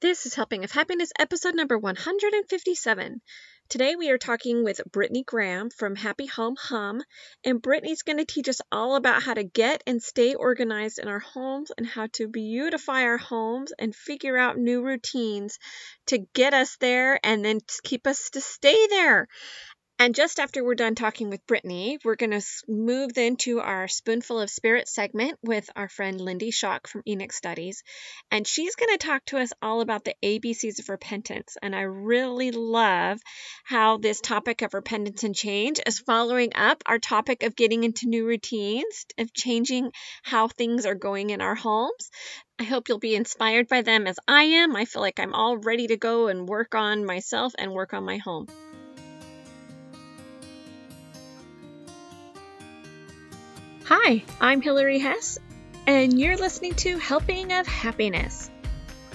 This is Helping of Happiness, episode number 157. Today we are talking with Brittany Graham from Happy Home Hum, and Brittany's going to teach us all about how to get and stay organized in our homes and how to beautify our homes and figure out new routines to get us there and then keep us to stay there. And just after we're done talking with Brittany, we're going to move then to our Spoonful of Spirit segment with our friend Lindy Shock from Enoch Studies. And she's going to talk to us all about the ABCs of repentance. And I really love how this topic of repentance and change is following up our topic of getting into new routines, of changing how things are going in our homes. I hope you'll be inspired by them as I am. I feel like I'm all ready to go and work on myself and work on my home. Hi, I'm Hilary Hess, and you're listening to Helping of Happiness.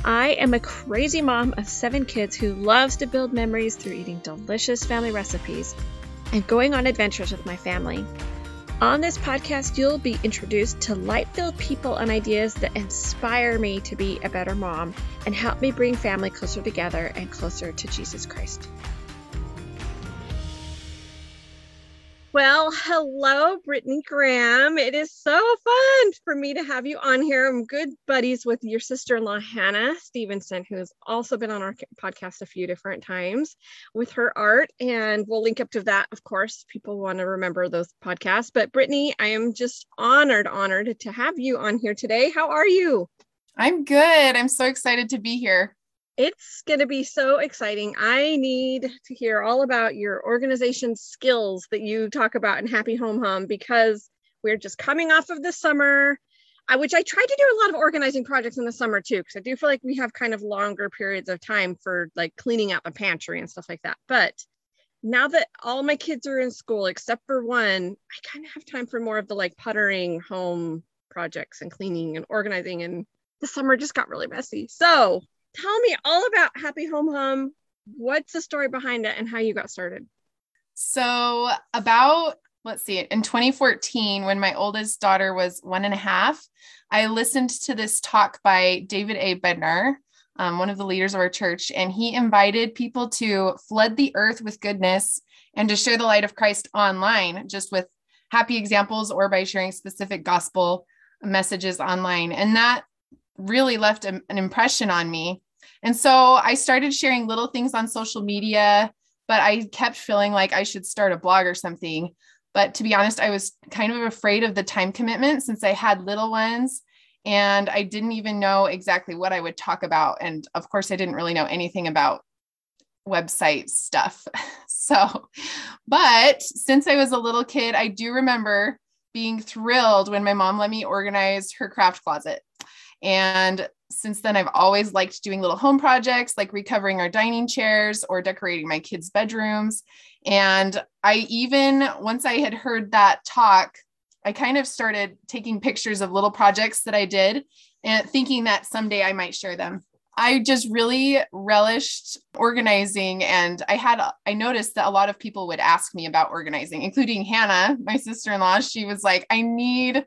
I am a crazy mom of seven kids who loves to build memories through eating delicious family recipes and going on adventures with my family. On this podcast, you'll be introduced to light filled people and ideas that inspire me to be a better mom and help me bring family closer together and closer to Jesus Christ. Well, hello, Brittany Graham. It is so fun for me to have you on here. I'm good buddies with your sister in law, Hannah Stevenson, who has also been on our podcast a few different times with her art. And we'll link up to that, of course. People want to remember those podcasts. But Brittany, I am just honored, honored to have you on here today. How are you? I'm good. I'm so excited to be here. It's going to be so exciting. I need to hear all about your organization skills that you talk about in Happy Home Hum because we're just coming off of the summer, uh, which I try to do a lot of organizing projects in the summer too, because I do feel like we have kind of longer periods of time for like cleaning out the pantry and stuff like that. But now that all my kids are in school except for one, I kind of have time for more of the like puttering home projects and cleaning and organizing. And the summer just got really messy. So tell me all about Happy Home Hum. What's the story behind it and how you got started? So, about let's see, in 2014, when my oldest daughter was one and a half, I listened to this talk by David A. Bednar, um, one of the leaders of our church, and he invited people to flood the earth with goodness and to share the light of Christ online, just with happy examples or by sharing specific gospel messages online. And that really left an impression on me. And so I started sharing little things on social media, but I kept feeling like I should start a blog or something. But to be honest, I was kind of afraid of the time commitment since I had little ones and I didn't even know exactly what I would talk about. And of course, I didn't really know anything about website stuff. So, but since I was a little kid, I do remember being thrilled when my mom let me organize her craft closet. And since then, I've always liked doing little home projects like recovering our dining chairs or decorating my kids' bedrooms. And I even, once I had heard that talk, I kind of started taking pictures of little projects that I did and thinking that someday I might share them. I just really relished organizing and I had I noticed that a lot of people would ask me about organizing including Hannah my sister-in-law she was like I need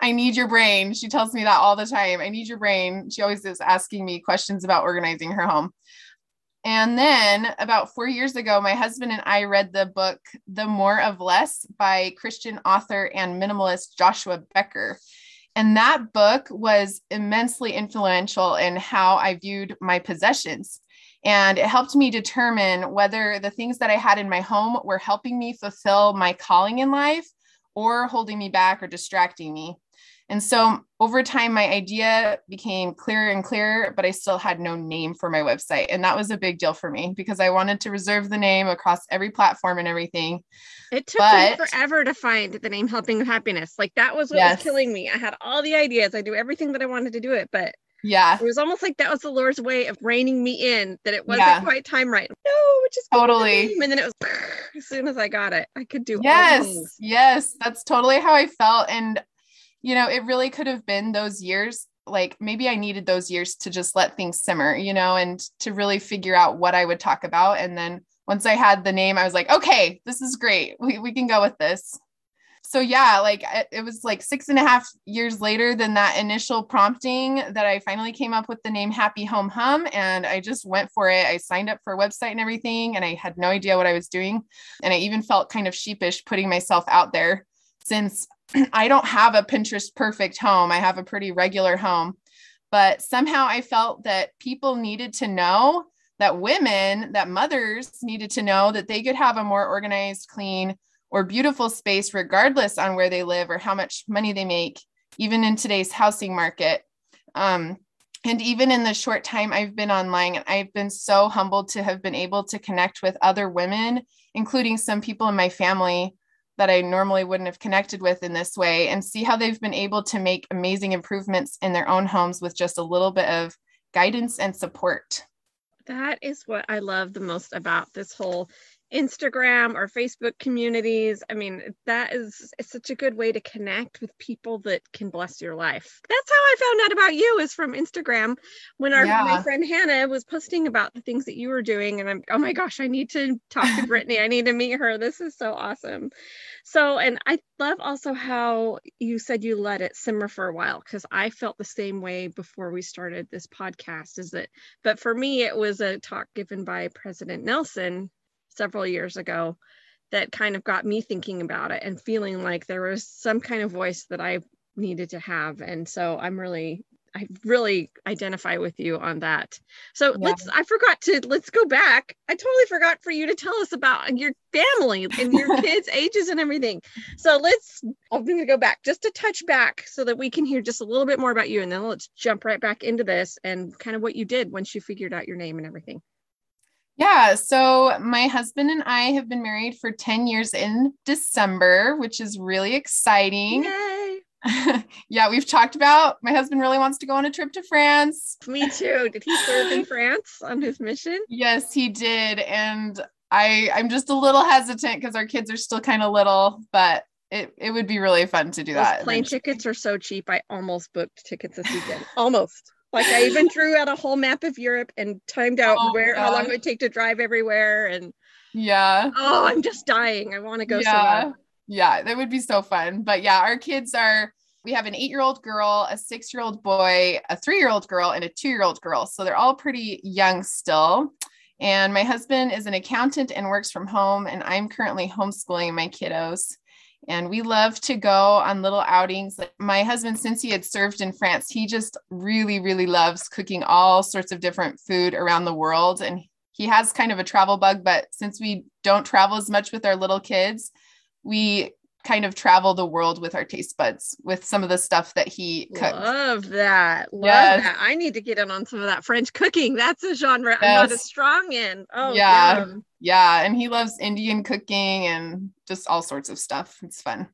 I need your brain. She tells me that all the time. I need your brain. She always is asking me questions about organizing her home. And then about four years ago, my husband and I read the book, The More of Less by Christian author and minimalist Joshua Becker. And that book was immensely influential in how I viewed my possessions. And it helped me determine whether the things that I had in my home were helping me fulfill my calling in life or holding me back or distracting me. And so over time, my idea became clearer and clearer, but I still had no name for my website. And that was a big deal for me because I wanted to reserve the name across every platform and everything. It took but, me forever to find the name Helping Happiness. Like that was what yes. was killing me. I had all the ideas, I do everything that I wanted to do it, but yeah, it was almost like that was the Lord's way of reining me in that it wasn't yeah. quite time right. No, which is totally. And then it was as soon as I got it, I could do yes, yes, that's totally how I felt. And you know, it really could have been those years. Like maybe I needed those years to just let things simmer, you know, and to really figure out what I would talk about. And then once I had the name, I was like, okay, this is great. We, we can go with this. so yeah, like it was like six and a half years later than that initial prompting that I finally came up with the name Happy Home Hum. And I just went for it. I signed up for a website and everything, and I had no idea what I was doing. And I even felt kind of sheepish putting myself out there since I don't have a Pinterest perfect home. I have a pretty regular home. But somehow I felt that people needed to know that women, that mothers needed to know that they could have a more organized, clean, or beautiful space, regardless on where they live or how much money they make, even in today's housing market. Um, and even in the short time I've been online, I've been so humbled to have been able to connect with other women, including some people in my family that I normally wouldn't have connected with in this way, and see how they've been able to make amazing improvements in their own homes with just a little bit of guidance and support. That is what I love the most about this whole Instagram or Facebook communities. I mean, that is it's such a good way to connect with people that can bless your life. That's how I found out about you is from Instagram when our yeah. my friend Hannah was posting about the things that you were doing. And I'm, oh my gosh, I need to talk to Brittany. I need to meet her. This is so awesome. So, and I love also how you said you let it simmer for a while because I felt the same way before we started this podcast. Is that, but for me, it was a talk given by President Nelson several years ago that kind of got me thinking about it and feeling like there was some kind of voice that I needed to have. And so I'm really, I really identify with you on that. So yeah. let's, I forgot to, let's go back. I totally forgot for you to tell us about your family and your kids' ages and everything. So let's, I'm going to go back just to touch back so that we can hear just a little bit more about you. And then let's jump right back into this and kind of what you did once you figured out your name and everything. Yeah. So my husband and I have been married for 10 years in December, which is really exciting. Yay. yeah, we've talked about my husband really wants to go on a trip to France. Me too. Did he serve in France on his mission? Yes, he did. And I I'm just a little hesitant because our kids are still kind of little, but it, it would be really fun to do Those that. Plane eventually. tickets are so cheap. I almost booked tickets this weekend. almost. Like I even drew out a whole map of Europe and timed out oh, where how long it would take to drive everywhere. And yeah. Oh, I'm just dying. I want to go yeah. so Yeah, that would be so fun. But yeah, our kids are we have an eight-year-old girl, a six-year-old boy, a three-year-old girl, and a two-year-old girl. So they're all pretty young still. And my husband is an accountant and works from home, and I'm currently homeschooling my kiddos and we love to go on little outings. My husband, since he had served in France, he just really, really loves cooking all sorts of different food around the world. And he has kind of a travel bug, but since we don't travel as much with our little kids, we kind of travel the world with our taste buds with some of the stuff that he cooks. Love that. Love yes. that. I need to get in on some of that French cooking. That's a genre yes. I'm not as strong in. Oh yeah. Yum. Yeah. And he loves Indian cooking and just all sorts of stuff. It's fun.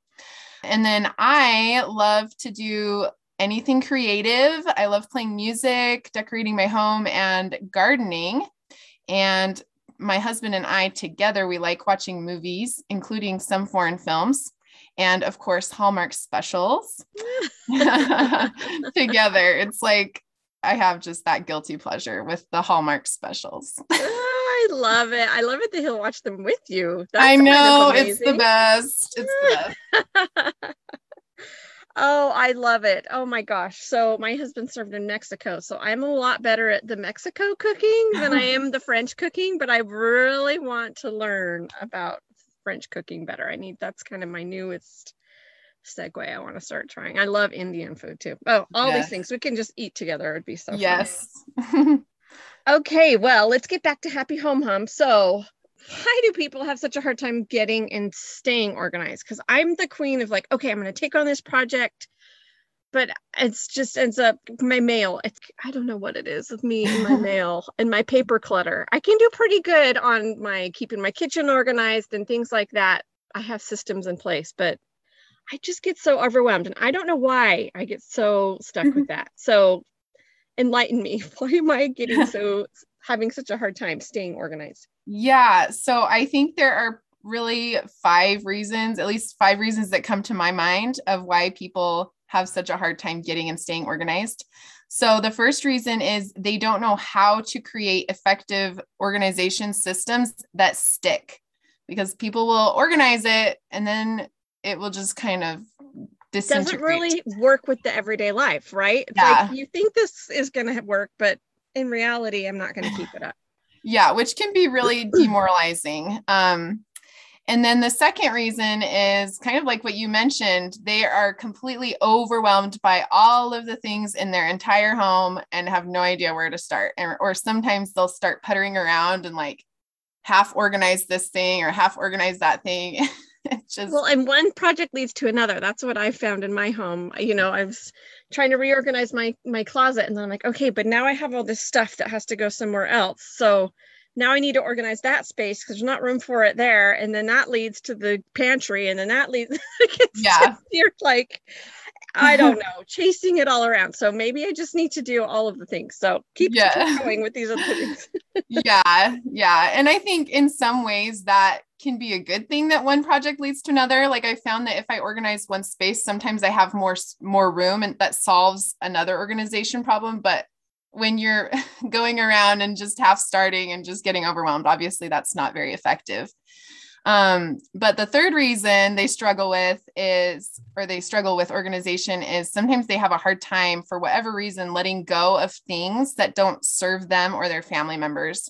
And then I love to do anything creative. I love playing music, decorating my home, and gardening. And my husband and I together, we like watching movies, including some foreign films and of course Hallmark specials together. It's like I have just that guilty pleasure with the Hallmark specials. Oh, I love it. I love it that he'll watch them with you. That's I know it's the best. It's the best. oh, I love it. Oh my gosh. So my husband served in Mexico. So I'm a lot better at the Mexico cooking than I am the French cooking, but I really want to learn about French cooking better. I need that's kind of my newest segue I want to start trying. I love Indian food too. Oh, all yes. these things we can just eat together. It would be so yes. okay, well, let's get back to Happy Home Hum. So, why do people have such a hard time getting and staying organized? Because I'm the queen of like, okay, I'm going to take on this project but it's just ends up my mail. It's I don't know what it is with me and my mail and my paper clutter. I can do pretty good on my keeping my kitchen organized and things like that. I have systems in place, but I just get so overwhelmed and I don't know why I get so stuck with mm-hmm. that. So enlighten me. Why am I getting so having such a hard time staying organized? Yeah, so I think there are really five reasons, at least five reasons that come to my mind of why people have such a hard time getting and staying organized. So, the first reason is they don't know how to create effective organization systems that stick because people will organize it and then it will just kind of doesn't really work with the everyday life, right? It's Yeah. like you think this is going to work, but in reality, I'm not going to keep it up. yeah which can be really demoralizing um and then the second reason is kind of like what you mentioned they are completely overwhelmed by all of the things in their entire home and have no idea where to start or sometimes they'll start puttering around and like half organize this thing or half organize that thing it's just Well, and one project leads to another. That's what I found in my home. You know, I was trying to reorganize my my closet, and then I'm like, okay, but now I have all this stuff that has to go somewhere else. So now I need to organize that space because there's not room for it there, and then that leads to the pantry, and then that leads. Yeah. you're like, I don't know, chasing it all around. So maybe I just need to do all of the things. So keep, Yeah. keep going with these other things. yeah yeah and i think in some ways that can be a good thing that one project leads to another like i found that if i organize one space sometimes i have more more room and that solves another organization problem but when you're going around and just half starting and just getting overwhelmed obviously that's not very effective um, but the third reason they struggle with is, or they struggle with organization is sometimes they have a hard time for whatever reason letting go of things that don't serve them or their family members.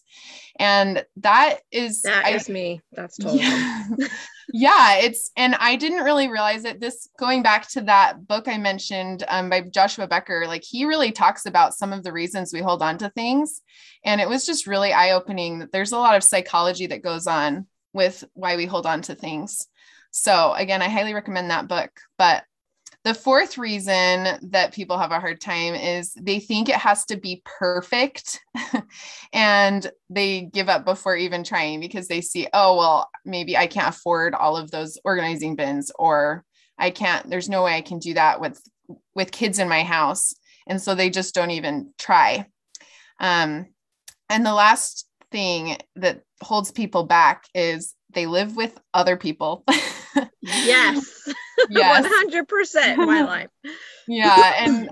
And that is, That I- is me. That's totally. yeah. yeah, it's and I didn't really realize it. This going back to that book I mentioned um, by Joshua Becker, like he really talks about some of the reasons we hold on to things, and it was just really eye opening that there's a lot of psychology that goes on with why we hold on to things. So again, I highly recommend that book. But the fourth reason that people have a hard time is they think it has to be perfect and they give up before even trying because they see, oh, well, maybe I can't afford all of those organizing bins or I can't, there's no way I can do that with with kids in my house. And so they just don't even try. Um, and the last thing that holds people back is they live with other people. Yes. Yes. 100% my life. yeah and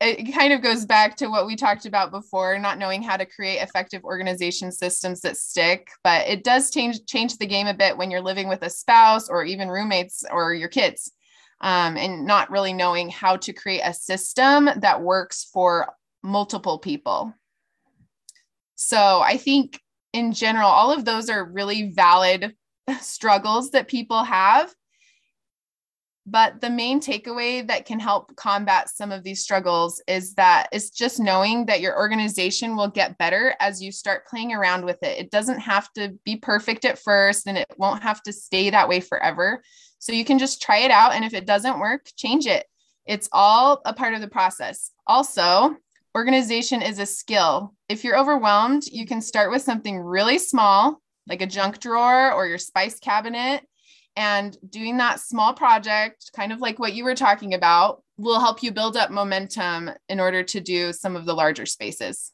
it kind of goes back to what we talked about before not knowing how to create effective organization systems that stick but it does change change the game a bit when you're living with a spouse or even roommates or your kids um, and not really knowing how to create a system that works for multiple people so i think in general all of those are really valid struggles that people have but the main takeaway that can help combat some of these struggles is that it's just knowing that your organization will get better as you start playing around with it. It doesn't have to be perfect at first and it won't have to stay that way forever. So you can just try it out. And if it doesn't work, change it. It's all a part of the process. Also, organization is a skill. If you're overwhelmed, you can start with something really small, like a junk drawer or your spice cabinet and doing that small project, kind of like what you were talking about, will help you build up momentum in order to do some of the larger spaces.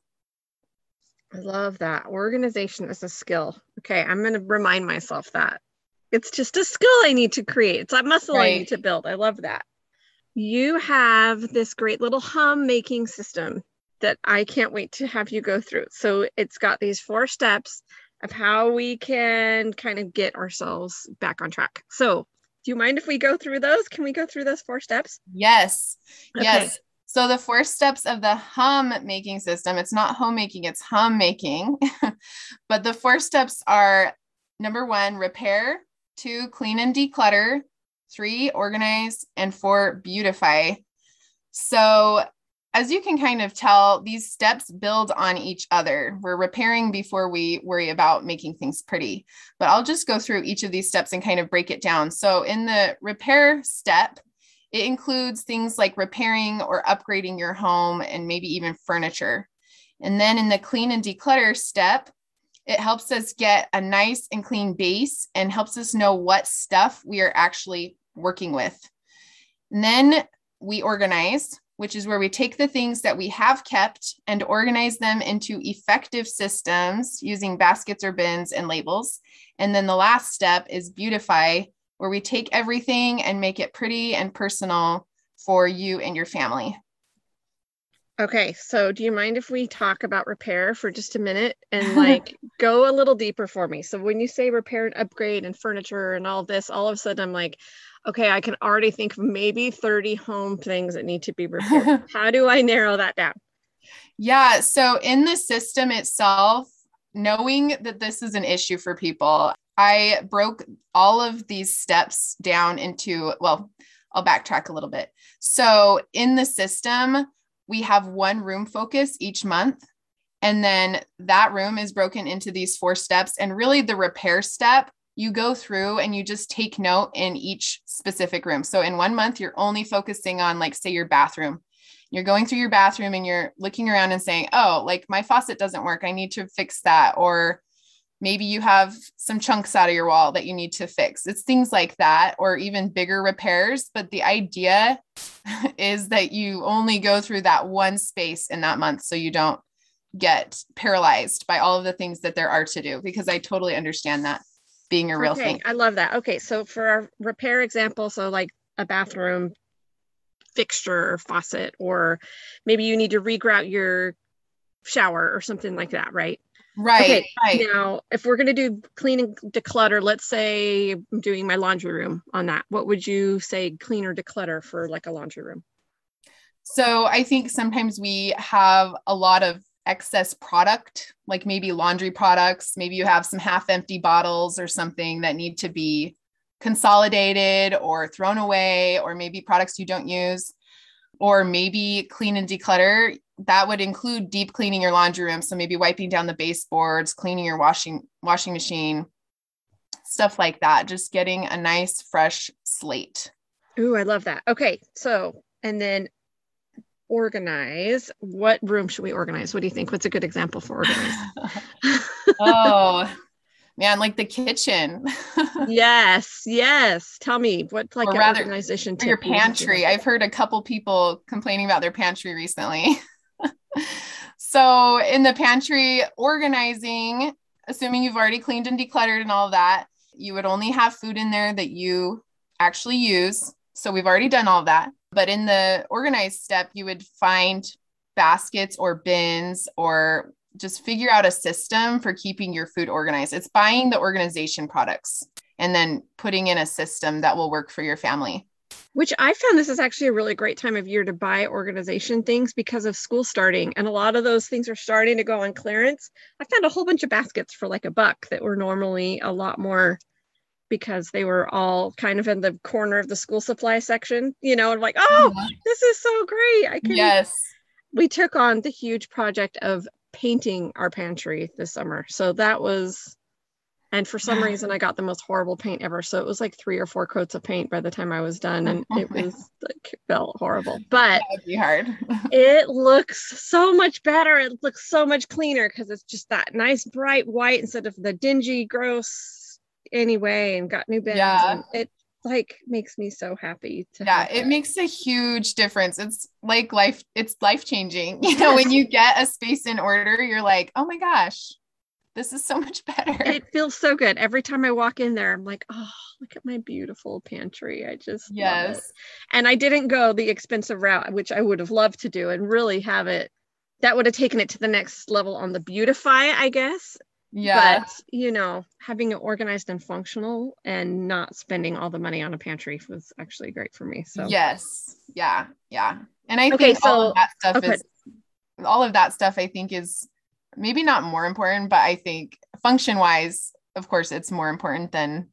I love that. Organization is a skill. Okay, I'm going to remind myself that. It's just a skill I need to create. It's a muscle I Right. need to build. I love that. You have this great little hum making system that I can't wait to have you go through. So it's got these four steps of how we can kind of get ourselves back on track. So, do you mind if we go through those? Can we go through those four steps? Yes. Okay. Yes. So the four steps of the hum making system, it's not homemaking, it's hum making. but the four steps are number one, repair, two, clean and declutter, three, organize, and four, beautify. So as you can kind of tell, these steps build on each other. We're repairing before we worry about making things pretty. But I'll just go through each of these steps and kind of break it down. So in the repair step, it includes things like repairing or upgrading your home and maybe even furniture. And then in the clean and declutter step, it helps us get a nice and clean base and helps us know what stuff we are actually working with. And then we organize, which is where we take the things that we have kept and organize them into effective systems using baskets or bins and labels. And then the last step is beautify, where we take everything and make it pretty and personal for you and your family. Okay, so do you mind if we talk about repair for just a minute and like go a little deeper for me? So when you say repair and upgrade and furniture and all this, all of a sudden I'm like, okay, I can already think of maybe 30 home things that need to be repaired. How do I narrow that down? Yeah. So, in the system itself, knowing that this is an issue for people, I broke all of these steps down into, well, I'll backtrack a little bit. So, in the system, we have one room focus each month. And then that room is broken into these four steps. And really, the repair step, you go through and you just take note in each specific room. So, in one month, you're only focusing on, like, say, your bathroom. You're going through your bathroom and you're looking around and saying, oh, like my faucet doesn't work. I need to fix that. Or maybe you have some chunks out of your wall that you need to fix. It's things like that, or even bigger repairs. But the idea is that you only go through that one space in that month so you don't get paralyzed by all of the things that there are to do because I totally understand that being a real okay, thing. I love that. Okay, so for our repair example, so like a bathroom fixture or faucet, or maybe you need to regrout your shower or something like that, right? Right. Okay, right. Now, if we're going to do clean and declutter, let's say I'm doing my laundry room on that. What would you say clean or declutter for like a laundry room? So I think sometimes we have a lot of excess product, like maybe laundry products. Maybe you have some half empty bottles or something that need to be consolidated or thrown away, or maybe products you don't use. Or maybe clean and declutter. That would include deep cleaning your laundry room. So maybe wiping down the baseboards, cleaning your washing washing machine, stuff like that. Just getting a nice fresh slate. Ooh, I love that. Okay, so and then organize. What room should we organize? What do you think? What's a good example for organize? oh man, like the kitchen. yes, yes. Tell me what like Or rather, organization Or your pantry. I've heard a couple people complaining about their pantry recently. so in the pantry, organizing, assuming you've already cleaned and decluttered and all that, you would only have food in there that you actually use. So we've already done all that. But in the organized step, you would find baskets or bins or just figure out a system for keeping your food organized. It's buying the organization products and then putting in a system that will work for your family. Which I found this is actually a really great time of year to buy organization things because of school starting. And a lot of those things are starting to go on clearance. I found a whole bunch of baskets for like a buck that were normally a lot more because they were all kind of in the corner of the school supply section, you know, and like, oh, this is so great. I can Yes. we took on the huge project of painting our pantry this summer. So that was, and for some reason, I got the most horrible paint ever. So it was like three or four coats of paint by the time I was done, and it was like felt horrible. But be hard. it looks so much better. It looks so much cleaner because it's just that nice bright white instead of the dingy, gross anyway, and got new bins. Yeah. it like makes me so happy to yeah it that. makes a huge difference it's like life it's life changing you know when you get a space in order you're like oh my gosh this is so much better it feels so good every time I walk in there. I'm like, oh, look at my beautiful pantry. I just love it. yes And I didn't go the expensive route, which I would have loved to do, and really have it. That would have taken it to the next level on the beautify, I guess. Yeah But you know, having it organized and functional, and not spending all the money on a pantry was actually great for me. So yes yeah yeah and i Okay, think all of that stuff okay. is all of that stuff i think is maybe not more important but i think function wise of course it's more important than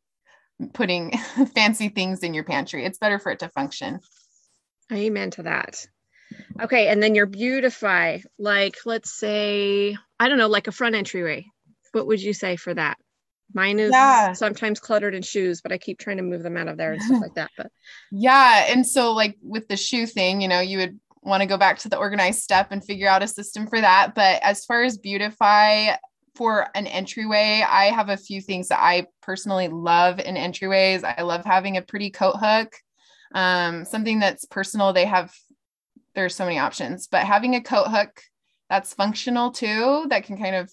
putting fancy things in your pantry it's better for it to function Amen to that. Okay, and then your beautify, like let's say, I don't know, like a front entryway. What would you say for that? Mine is Yeah. sometimes cluttered in shoes, but I keep trying to move them out of there and stuff like that. But Yeah. And so, like with the shoe thing, you know, you would want to go back to the organized step and figure out a system for that. But as far as beautify for an entryway, I have a few things that I personally love in entryways. I love having a pretty coat hook, um, something that's personal. They have, there's so many options, but having a coat hook that's functional too, that can kind of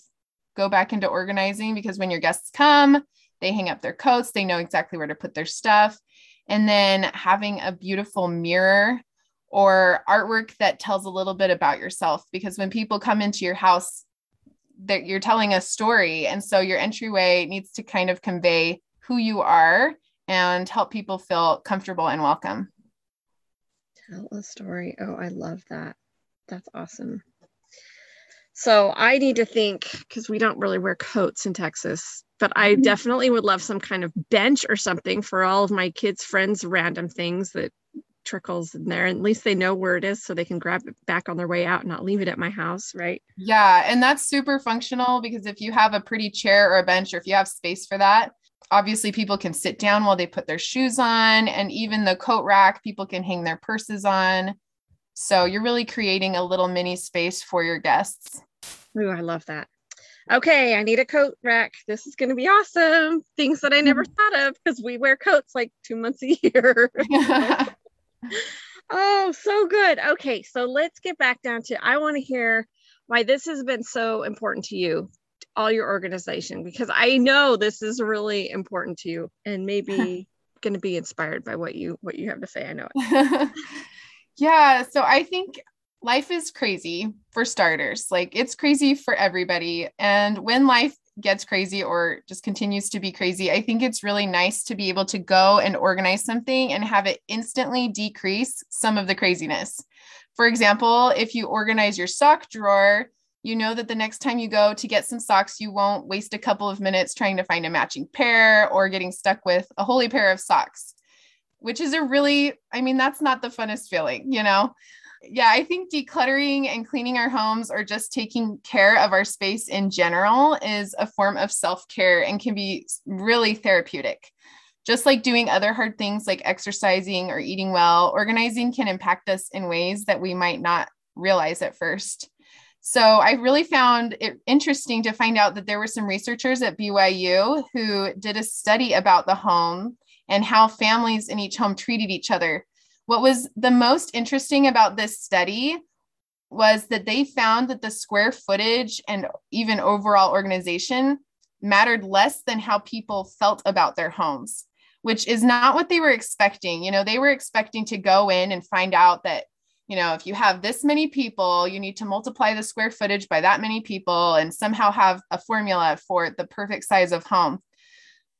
go back into organizing because when your guests come, they hang up their coats, they know exactly where to put their stuff and then having a beautiful mirror or artwork that tells a little bit about yourself because when people come into your house that you're telling a story and so your entryway needs to kind of convey who you are and help people feel comfortable and welcome. Tell a story. Oh, I love that. That's awesome. So I need to think because we don't really wear coats in Texas, but I mm-hmm. definitely would love some kind of bench or something for all of my kids' friends' random things that trickles in there. At least they know where it is so they can grab it back on their way out and not leave it at my house, right? Yeah. And that's super functional because if you have a pretty chair or a bench, or if you have space for that, obviously people can sit down while they put their shoes on. And even the coat rack, people can hang their purses on. So you're really creating a little mini space for your guests. Ooh, I love that. Okay, I need a coat rack. This is going to be awesome. Things that I never thought of because we wear coats like two months a year. oh, so good. Okay, so let's get back down to I want to hear why this has been so important to you, all your organization, because I know this is really important to you and maybe going to be inspired by what you what you have to say. I know it. Yeah, so I think life is crazy for starters. Like it's crazy for everybody. And when life gets crazy or just continues to be crazy, I think it's really nice to be able to go and organize something and have it instantly decrease some of the craziness. For example, if you organize your sock drawer, you know that the next time you go to get some socks, you won't waste a couple of minutes trying to find a matching pair or getting stuck with a holey pair of socks, which is a really, I mean, that's not the funnest feeling, you know? yeah, I think decluttering and cleaning our homes or just taking care of our space in general is a form of self care and can be really therapeutic. Just like doing other hard things like exercising or eating well, organizing can impact us in ways that we might not realize at first. So I really found it interesting to find out that there were some researchers at BYU who did a study about the home and how families in each home treated each other what was the most interesting about this study was that they found that the square footage and even overall organization mattered less than how people felt about their homes, which is not what they were expecting. You know, they were expecting to go in and find out that, you know, if you have this many people, you need to multiply the square footage by that many people and somehow have a formula for the perfect size of home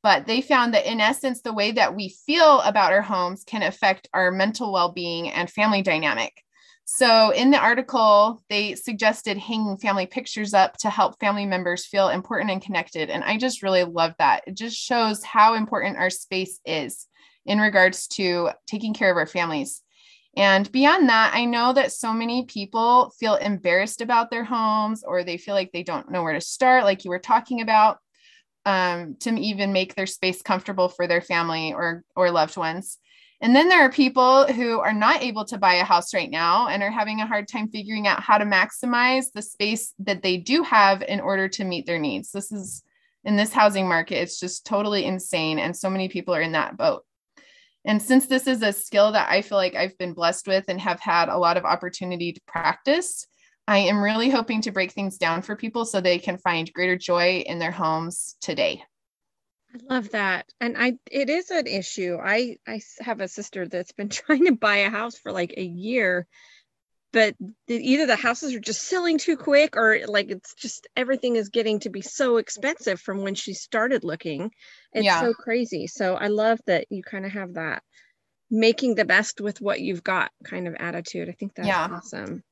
but they found that in essence the way that we feel about our homes can affect our mental well-being and family dynamic. So in the article they suggested hanging family pictures up to help family members feel important and connected and i just really love that. It just shows how important our space is in regards to taking care of our families. And beyond that, I know that so many people feel embarrassed about their homes or they feel like they don't know where to start, like you were talking about um, to even make their space comfortable for their family or or loved ones. And then there are people who are not able to buy a house right now and are having a hard time figuring out how to maximize the space that they do have in order to meet their needs. This is in this housing market, it's just totally insane. And so many people are in that boat. And since this is a skill that I feel like I've been blessed with and have had a lot of opportunity to practice, I am really hoping to break things down for people so they can find greater joy in their homes today. I love that. And I it is an issue. I I have a sister that's been trying to buy a house for like a year but either the houses are just selling too quick or like it's just everything is getting to be so expensive from when she started looking. It's yeah. so crazy. So I love that you kind of have that making the best with what you've got kind of attitude. I think that's yeah. awesome.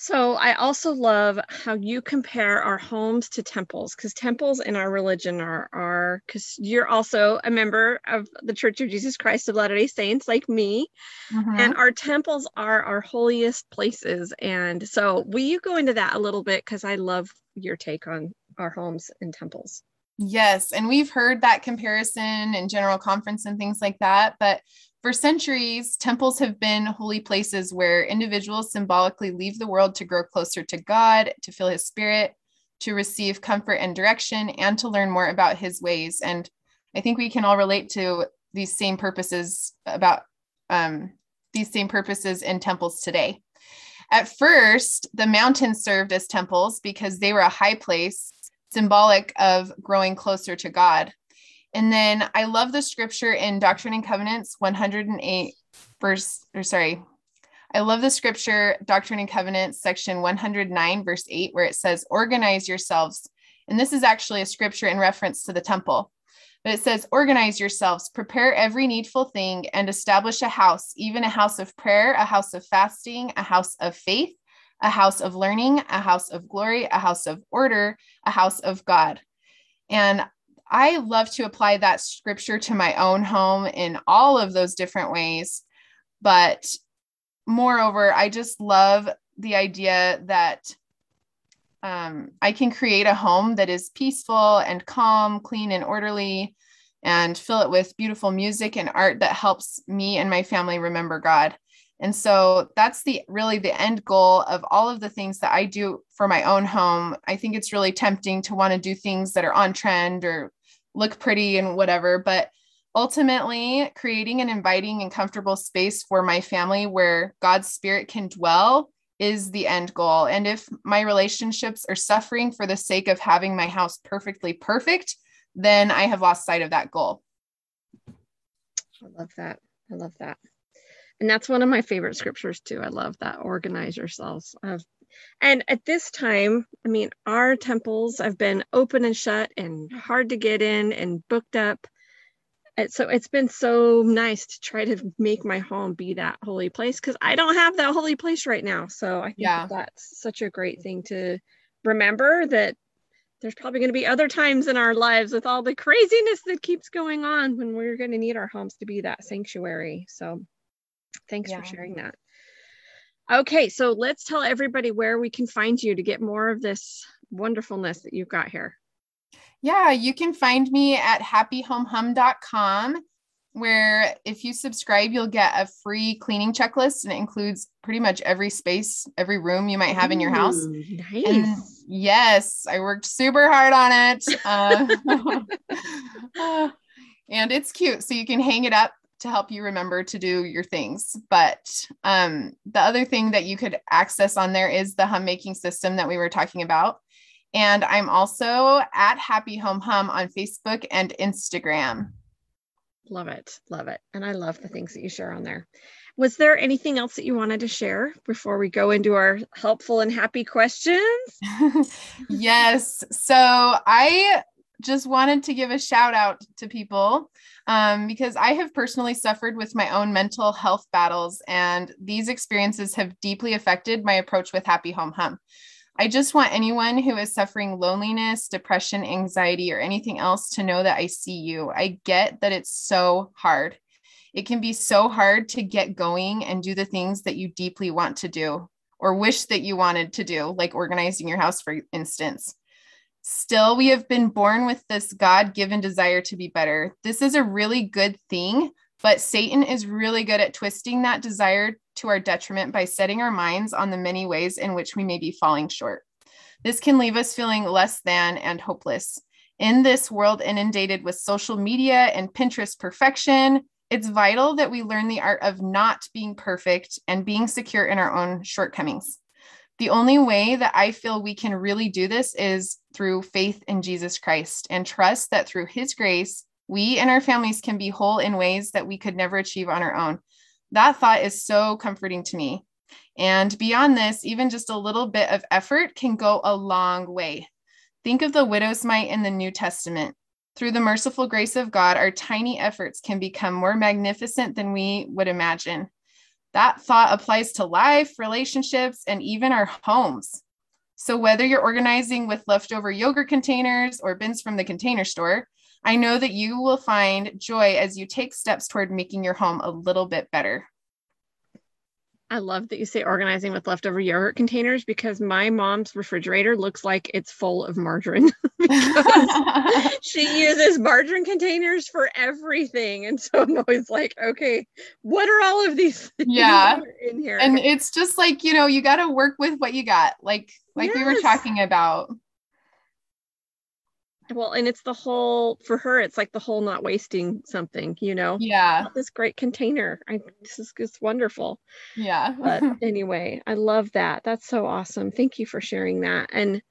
So I also love how you compare our homes to temples because temples in our religion are are because you're also a member of the Church of Jesus Christ of Latter-day Saints like me. Mm-hmm. And our temples are our holiest places. And so will you go into that a little bit? Because I love your take on our homes and temples. Yes. And we've heard that comparison in general conference and things like that. But for centuries, temples have been holy places where individuals symbolically leave the world to grow closer to God, to feel his spirit, to receive comfort and direction, and to learn more about his ways. And I think we can all relate to these same purposes about um, these same purposes in temples today. At first, the mountains served as temples because they were a high place, symbolic of growing closer to God. And then I love the scripture in Doctrine and Covenants 108 verse or sorry. I love the scripture Doctrine and Covenants section 109 verse 8 where it says organize yourselves. And this is actually a scripture in reference to the temple. But it says, organize yourselves, prepare every needful thing, and establish a house, even a house of prayer, a house of fasting, a house of faith, a house of learning, a house of glory, a house of order, a house of God. And I love to apply that scripture to my own home in all of those different ways. But moreover, I just love the idea that um, I can create a home that is peaceful and calm, clean and orderly, and fill it with beautiful music and art that helps me and my family remember God. And so that's the really the end goal of all of the things that I do for my own home. I think it's really tempting to want to do things that are on trend or look pretty and whatever, but ultimately creating an inviting and comfortable space for my family where God's spirit can dwell is the end goal. And if my relationships are suffering for the sake of having my house perfectly perfect, then I have lost sight of that goal. I love that. I love that. And that's one of my favorite scriptures too. I love that. Organize yourselves. I've, and at this time, I mean, our temples have been open and shut and hard to get in and booked up. And so it's been so nice to try to make my home be that holy place because I don't have that holy place right now. So I think yeah. that that's such a great thing to remember that there's probably going to be other times in our lives with all the craziness that keeps going on when we're going to need our homes to be that sanctuary. So thanks yeah. for sharing that. Okay, so let's tell everybody where we can find you to get more of this wonderfulness that you've got here. Yeah, you can find me at happyhomehum.com, where if you subscribe, you'll get a free cleaning checklist and it includes pretty much every space, every room you might have in your house. Nice. And yes, I worked super hard on it. Uh, and it's cute. So you can hang it up to help you remember to do your things. But um, the other thing that you could access on there is the hum making system that we were talking about. And I'm also at Happy Home Hum on Facebook and Instagram. Love it. Love it. And I love the things that you share on there. Was there anything else that you wanted to share before we go into our helpful and happy questions? yes. So I just wanted to give a shout out to people um, because I have personally suffered with my own mental health battles, and these experiences have deeply affected my approach with Happy Home Hum. I just want anyone who is suffering loneliness, depression, anxiety, or anything else to know that I see you. I get that it's so hard. It can be so hard to get going and do the things that you deeply want to do or wish that you wanted to do, like organizing your house, for instance. Still, we have been born with this God given desire to be better. This is a really good thing, but Satan is really good at twisting that desire to our detriment by setting our minds on the many ways in which we may be falling short. This can leave us feeling less than and hopeless. In this world inundated with social media and Pinterest perfection, it's vital that we learn the art of not being perfect and being secure in our own shortcomings. The only way that I feel we can really do this is through faith in Jesus Christ and trust that through his grace, we and our families can be whole in ways that we could never achieve on our own. That thought is so comforting to me. And beyond this, even just a little bit of effort can go a long way. Think of the widow's mite in the New Testament. Through the merciful grace of God, our tiny efforts can become more magnificent than we would imagine. That thought applies to life, relationships, and even our homes. So, whether you're organizing with leftover yogurt containers or bins from the container store, I know that you will find joy as you take steps toward making your home a little bit better. I love that you say organizing with leftover yogurt containers because my mom's refrigerator looks like it's full of margarine she uses margarine containers for everything. And so I'm always like, okay, what are all of these yeah. in here? And it's just like, you know, you got to work with what you got. Like, like yes. we were talking about well and it's the whole for her it's like the whole not wasting something you know? Yeah. This great container. I this is just wonderful. Yeah. But anyway i love that. That's so awesome. Thank you for sharing that. And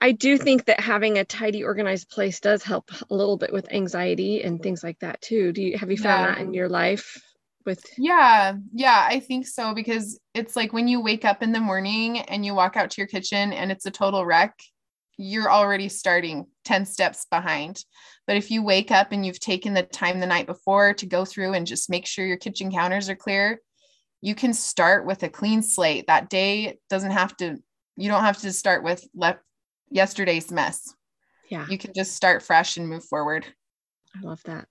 i do think that having a tidy organized place does help a little bit with anxiety and things like that too. Do you have you found yeah. that in your life with yeah. Yeah i think so because it's like when you wake up in the morning and you walk out to your kitchen and it's a total wreck you're already starting 10 steps behind. But if you wake up and you've taken the time the night before to go through and just make sure your kitchen counters are clear, you can start with a clean slate. That day doesn't have to, you don't have to start with left yesterday's mess. Yeah. You can just start fresh and move forward. I love that.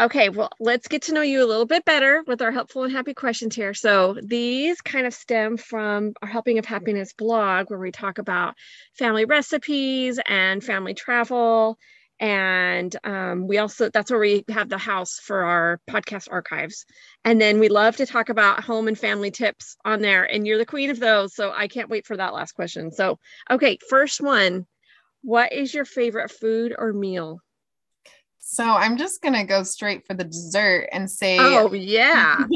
Okay, well, let's get to know you a little bit better with our helpful and happy questions here. So, these kind of stem from our Helping of Happiness blog, where we talk about family recipes and family travel. And um, we also, that's where we have the house for our podcast archives. And then we love to talk about home and family tips on there. And you're the queen of those. So, I can't wait for that last question. So, okay, first one What is your favorite food or meal? So I'm just going to go straight for the dessert and say, Oh, yeah.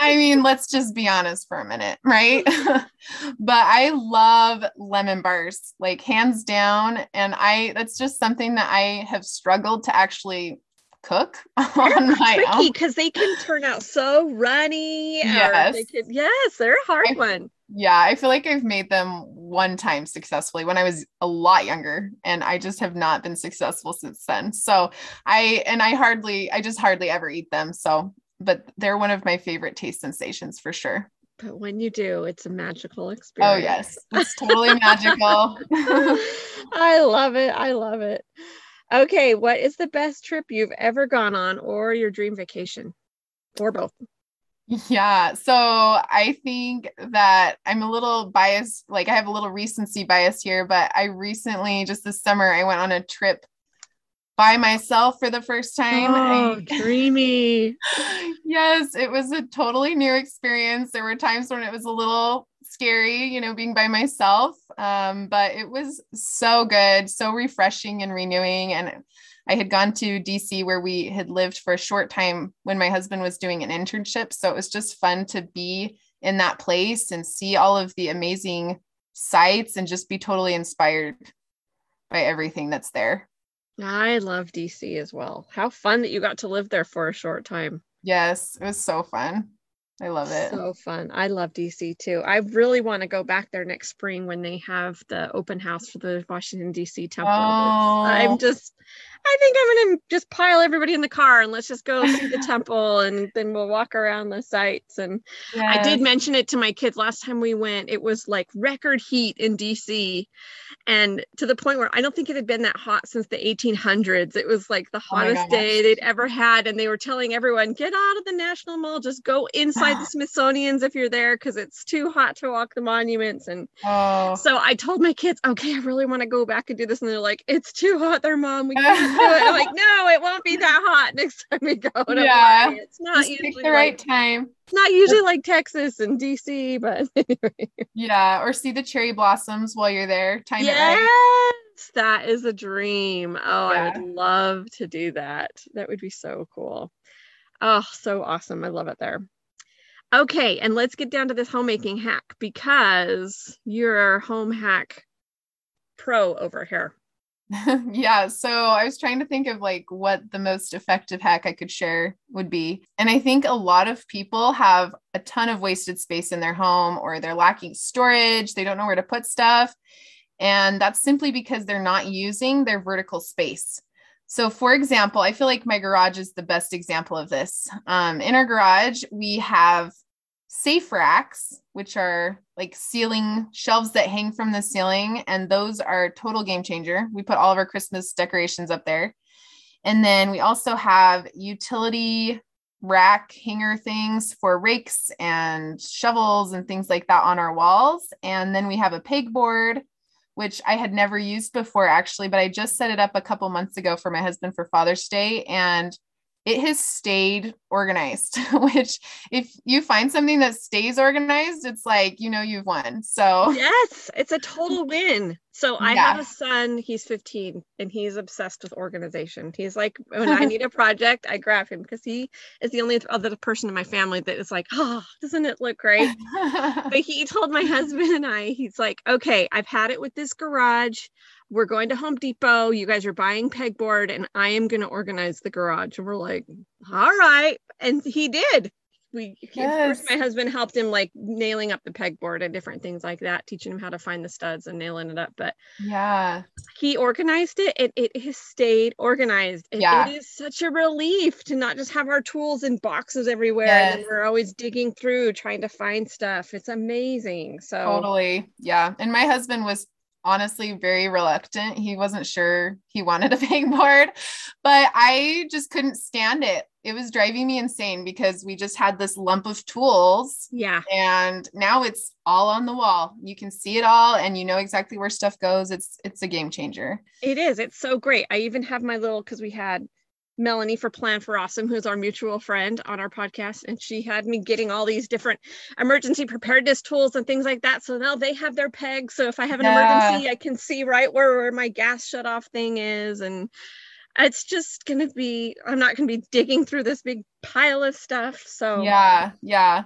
I mean, let's just be honest for a minute, right? but I love lemon bars, like hands down. And I, that's just something that I have struggled to actually cook They're on my tricky own. because they can turn out so runny. Yes. they can- yes, they're a hard I- one. Yeah, I feel like I've made them one time successfully when I was a lot younger and I just have not been successful since then. So I and I hardly I just hardly ever eat them. So but they're one of my favorite taste sensations for sure. But when you do, it's a magical oh, experience. Oh yes. It's totally magical. I love it. I love it. Okay, what is the best trip you've ever gone on or your dream vacation? Or both. Yeah. So I think that I'm a little biased. Like I have a little recency bias here, but I recently, just this summer, I went on a trip by myself for the first time. Oh, I- dreamy. yes, it was a totally new experience. There were times when it was a little scary, you know, being by myself. Um, but it was so good, so refreshing and renewing. And I had gone to DC where we had lived for a short time when my husband was doing an internship. So it was just fun to be in that place and see all of the amazing sights and just be totally inspired by everything that's there. I love DC as well. How fun that you got to live there for a short time. Yes, it was so fun. I love it. So fun. I love DC too. I really want to go back there next spring when they have the open house for the Washington DC temple. Oh. I'm just I think I'm gonna just pile everybody in the car and let's just go see the temple and then we'll walk around the sites. And I did mention it to my kids last time we went. It was like record heat in DC and to the point where I don't think it had been that hot since the 1800s. It was like the Oh hottest day they'd ever had. And they were telling everyone, get out of the National Mall, just go inside the Smithsonian's if you're there because it's too hot to walk the monuments. And Oh. so I told my kids, okay, I really want to go back and do this. And they're like, it's too hot there, mom. We can't. I'm like, no, it won't be that hot next time we go. Don't Yeah. worry. It's not Just pick usually the right like, time. it's not usually like Texas and DC, but anyway. Yeah. Or see the cherry blossoms while you're there. Time it Yes, right. that is a dream. Oh, I would love to do that. That would be so cool. Oh, so awesome. I love it there. Okay, and let's get down to this homemaking hack because you're a home hack pro over here. yeah. So I was trying to think of like what the most effective hack I could share would be. And I think a lot of people have a ton of wasted space in their home or they're lacking storage. They don't know where to put stuff. And that's simply because they're not using their vertical space. So, for example, I feel like my garage is the best example of this. Um, in our garage, we have safe racks, which are like ceiling shelves that hang from the ceiling. And those are total game changer. We put all of our Christmas decorations up there. And then we also have utility rack hanger things for rakes and shovels and things like that on our walls. And then we have a pegboard, which I had never used before actually, but I just set it up a couple months ago for my husband for Father's Day. And it has stayed organized, which if you find something that stays organized, it's like, you know, you've won. So Yes, it's a total win. So I Yeah. have a son, he's 15 and he's obsessed with organization. He's like, when I need a project, I grab him because he is the only other person in my family that is like, oh, doesn't it look great? but he told my husband and I, he's like, okay, I've had it with this garage. We're going to Home Depot. You guys are buying pegboard, and I am going to organize the garage. And we're like, all right. And he did. we Yes. my husband helped him like nailing up the pegboard and different things like that, teaching him how to find the studs and nailing it up. But Yeah. he organized it and it has stayed organized. And Yeah. it is such a relief to not just have our tools in boxes everywhere and we're always digging through trying to find stuff. It's amazing. So Totally. Yeah. And my husband was honestly very reluctant. He wasn't sure he wanted a pegboard, but I just couldn't stand it. It was driving me insane because we just had this lump of tools yeah. and now it's all on the wall. You can see it all and you know exactly where stuff goes. It's it's a game changer. It is. It's so great. I even have my little because we had Melanie for Plan for Awesome, who's our mutual friend on our podcast, and she had me getting all these different emergency preparedness tools and things like that. So now they have their pegs. So if I have an Yeah. emergency, I can see right where, where my gas shut off thing is. And it's just gonna be, I'm not gonna be digging through this big pile of stuff. So Yeah, yeah.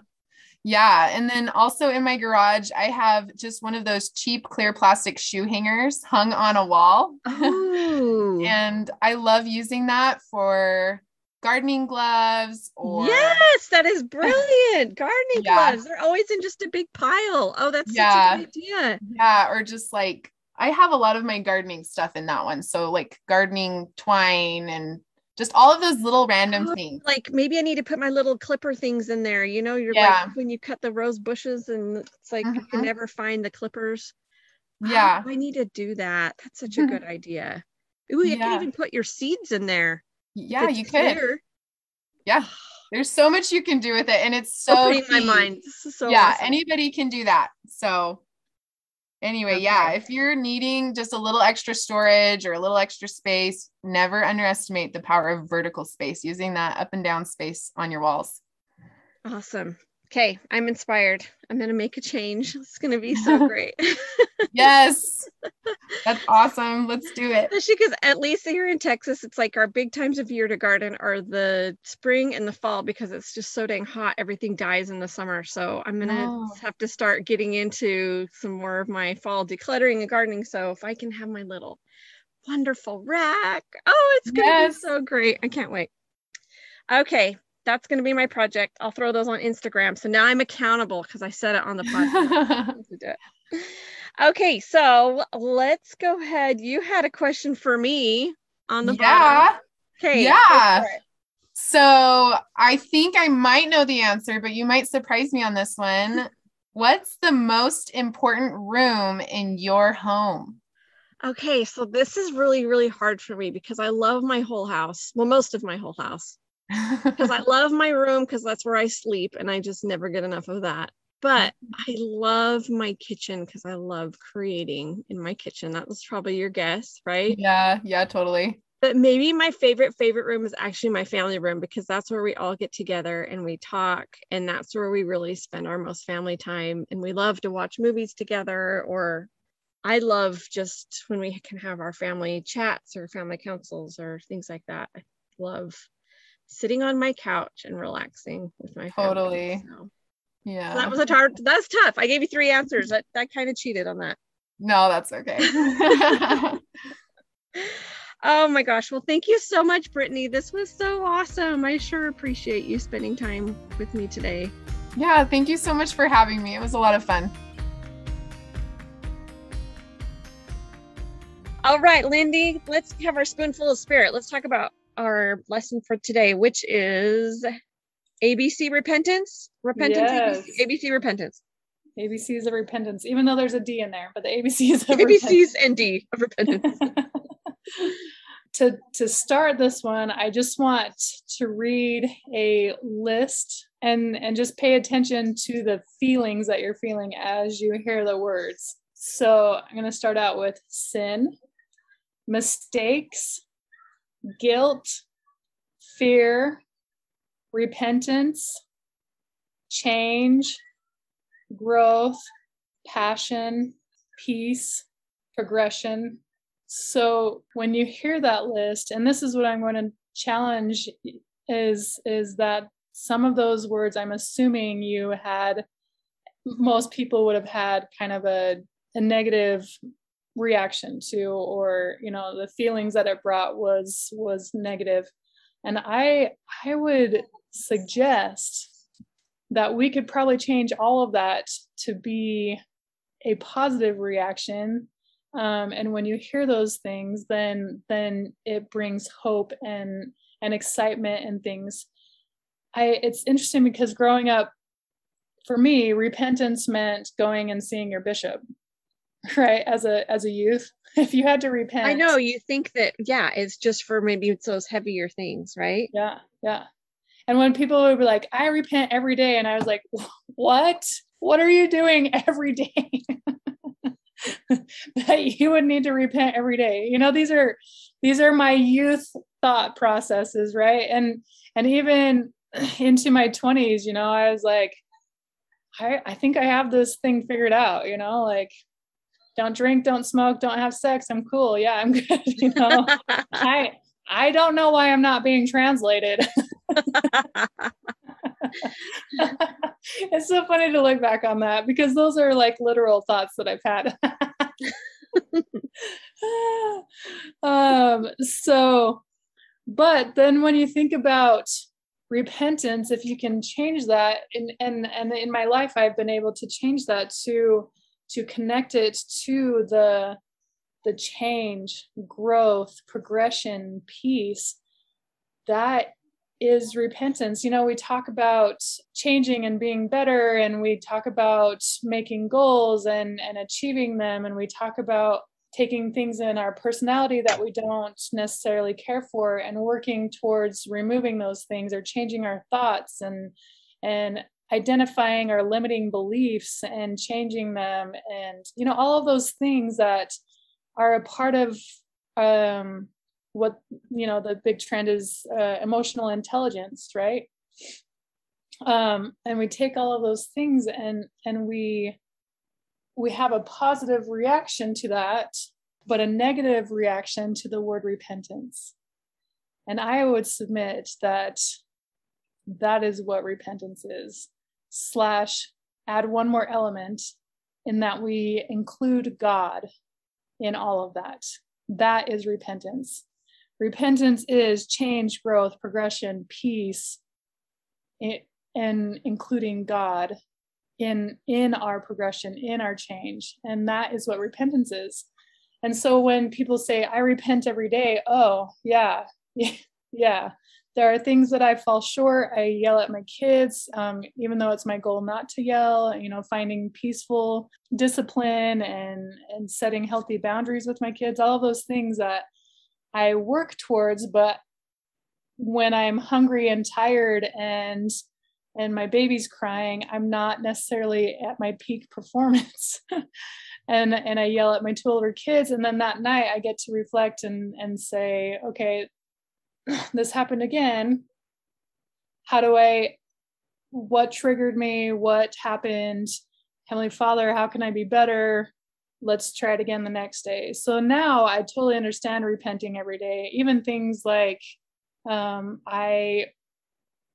Yeah. And then also in my garage, I have just one of those cheap clear plastic shoe hangers hung on a wall. Oh. Ooh. and I love using that for gardening gloves or Yes, that is brilliant. Gardening Yeah. gloves. They're always in just a big pile. Oh, that's Yeah. such a good idea. yeah, or just like I have a lot of my gardening stuff in that one. So like gardening twine and just all of those little random Oh, things. Like maybe I need to put my little clipper things in there. You know, you're Yeah. like when you cut the rose bushes and it's like you can Mhm. never find the clippers. Oh, Yeah. I need to do that. That's such a good idea. Ooh, you Yeah. can even put your seeds in there. Yeah, you could. Yeah. There's so much you can do with it. And it's so Opening my mind. This is so yeah, awesome. anybody can do that. So anyway, yeah, if you're needing just a little extra storage or a little extra space, never underestimate the power of vertical space, using that up and down space on your walls. awesome. Okay, I'm inspired. I'm gonna make a change. It's gonna be so great. Yes. That's awesome. Let's do it. Especially because at least here in Texas, it's like our big times of year to garden are the spring and the fall because it's just so dang hot. Everything dies in the summer. So I'm gonna Oh. have to start getting into some more of my fall decluttering and gardening. So if I can have my little wonderful rack, oh, it's gonna Yes. be so great. I can't wait. Okay, that's gonna be my project. I'll throw those on Instagram. So now I'm accountable because I said it on the podcast to. Okay, so let's go ahead. You had a question for me on the bottom. yeah. Okay. Yeah. So I think I might know the answer, but you might surprise me on this one. What's the most important room in your home? Okay, so this is really, really hard for me because I love my whole house. Well, most of my whole house. Because I love my room because that's where I sleep and I just never get enough of that. But mm-hmm. I love my kitchen because I love creating in my kitchen. That was probably your guess, right? yeah, yeah, totally. But maybe my favorite favorite room is actually my family room because that's where we all get together and we talk and that's where we really spend our most family time and we love to watch movies together or I love just when we can have our family chats or family councils or things like that. I love sitting on my couch and relaxing with my family. Totally. So, Yeah. that was a hard that's tough. I gave you three answers. That that kind of cheated on that. no, that's okay. Oh my gosh. Well, thank you so much, Brittany. This was so awesome. I sure appreciate you spending time with me today. yeah, thank you so much for having me. It was a lot of fun. All right, Lindy, let's have our spoonful of spirit. Let's talk about our lesson for today, which is ABC repentance. Repentance, Yes. ABC, ABC repentance. ABCs of repentance, even though there's a D in there, but the ABCs of ABC's and D of repentance. repentance. to to start this one, I just want to read a list and and just pay attention to the feelings that you're feeling as you hear the words. So I'm going to start out with sin, mistakes, guilt, fear, repentance, change, growth, passion, peace, progression. So when you hear that list, and this is what I'm going to challenge is is that some of those words I'm assuming you had most people would have had kind of a, a negative reaction to or you know the feelings that it brought was was negative. And i i would suggest that we could probably change all of that to be a positive reaction. Um, and when you hear those things then then it brings hope and and excitement and things. I it's interesting because growing up for me repentance meant going and seeing your bishop right as a as a youth if you had to repent. I know you think that, yeah, it's just for maybe it's those heavier things, right? yeah yeah. And when people would be like i repent every day and i was like what? What are you doing every day? That you would need to repent every day. You know these are these are my youth thought processes right? And and even into my 20s you know i was like i i think i have this thing figured out you know like don't drink don't smoke don't have sex. I'm cool. Yeah i'm good you know? I i don't know why i'm not being translated. It's so funny to look back on that because those are like literal thoughts that I've had. um, so, but then when you think about repentance, if you can change that, and and and in my life, I've been able to change that to to connect it to the the change, growth, progression, peace. That is repentance. You know, we talk about changing and being better, and we talk about making goals and, and achieving them, and we talk about taking things in our personality that we don't necessarily care for and working towards removing those things or changing our thoughts and and identifying our limiting beliefs and changing them and you know all of those things that are a part of um what you know the big trend is uh, emotional intelligence right? Um, and we take all of those things and and we we have a positive reaction to that but a negative reaction to the word repentance. And i would submit that that is what repentance is slash add one more element in that we include god in all of that. That is repentance. Repentance is change growth progression peace and including god in in our progression in our change. And that is what repentance is. And so when people say i repent every day oh yeah yeah. There are things that i fall short. I yell at my kids um, even though it's my goal not to yell you know finding peaceful discipline and and setting healthy boundaries with my kids all those things that I work towards, but when I'm hungry and tired and and my baby's crying, I'm not necessarily at my peak performance. and and I yell at my two older kids. And then that night I get to reflect and and say, okay, this happened again. How do I what triggered me? What happened? Heavenly Father, how can I be better? let's try it again the next day. So now I totally understand repenting every day. Even things like um, I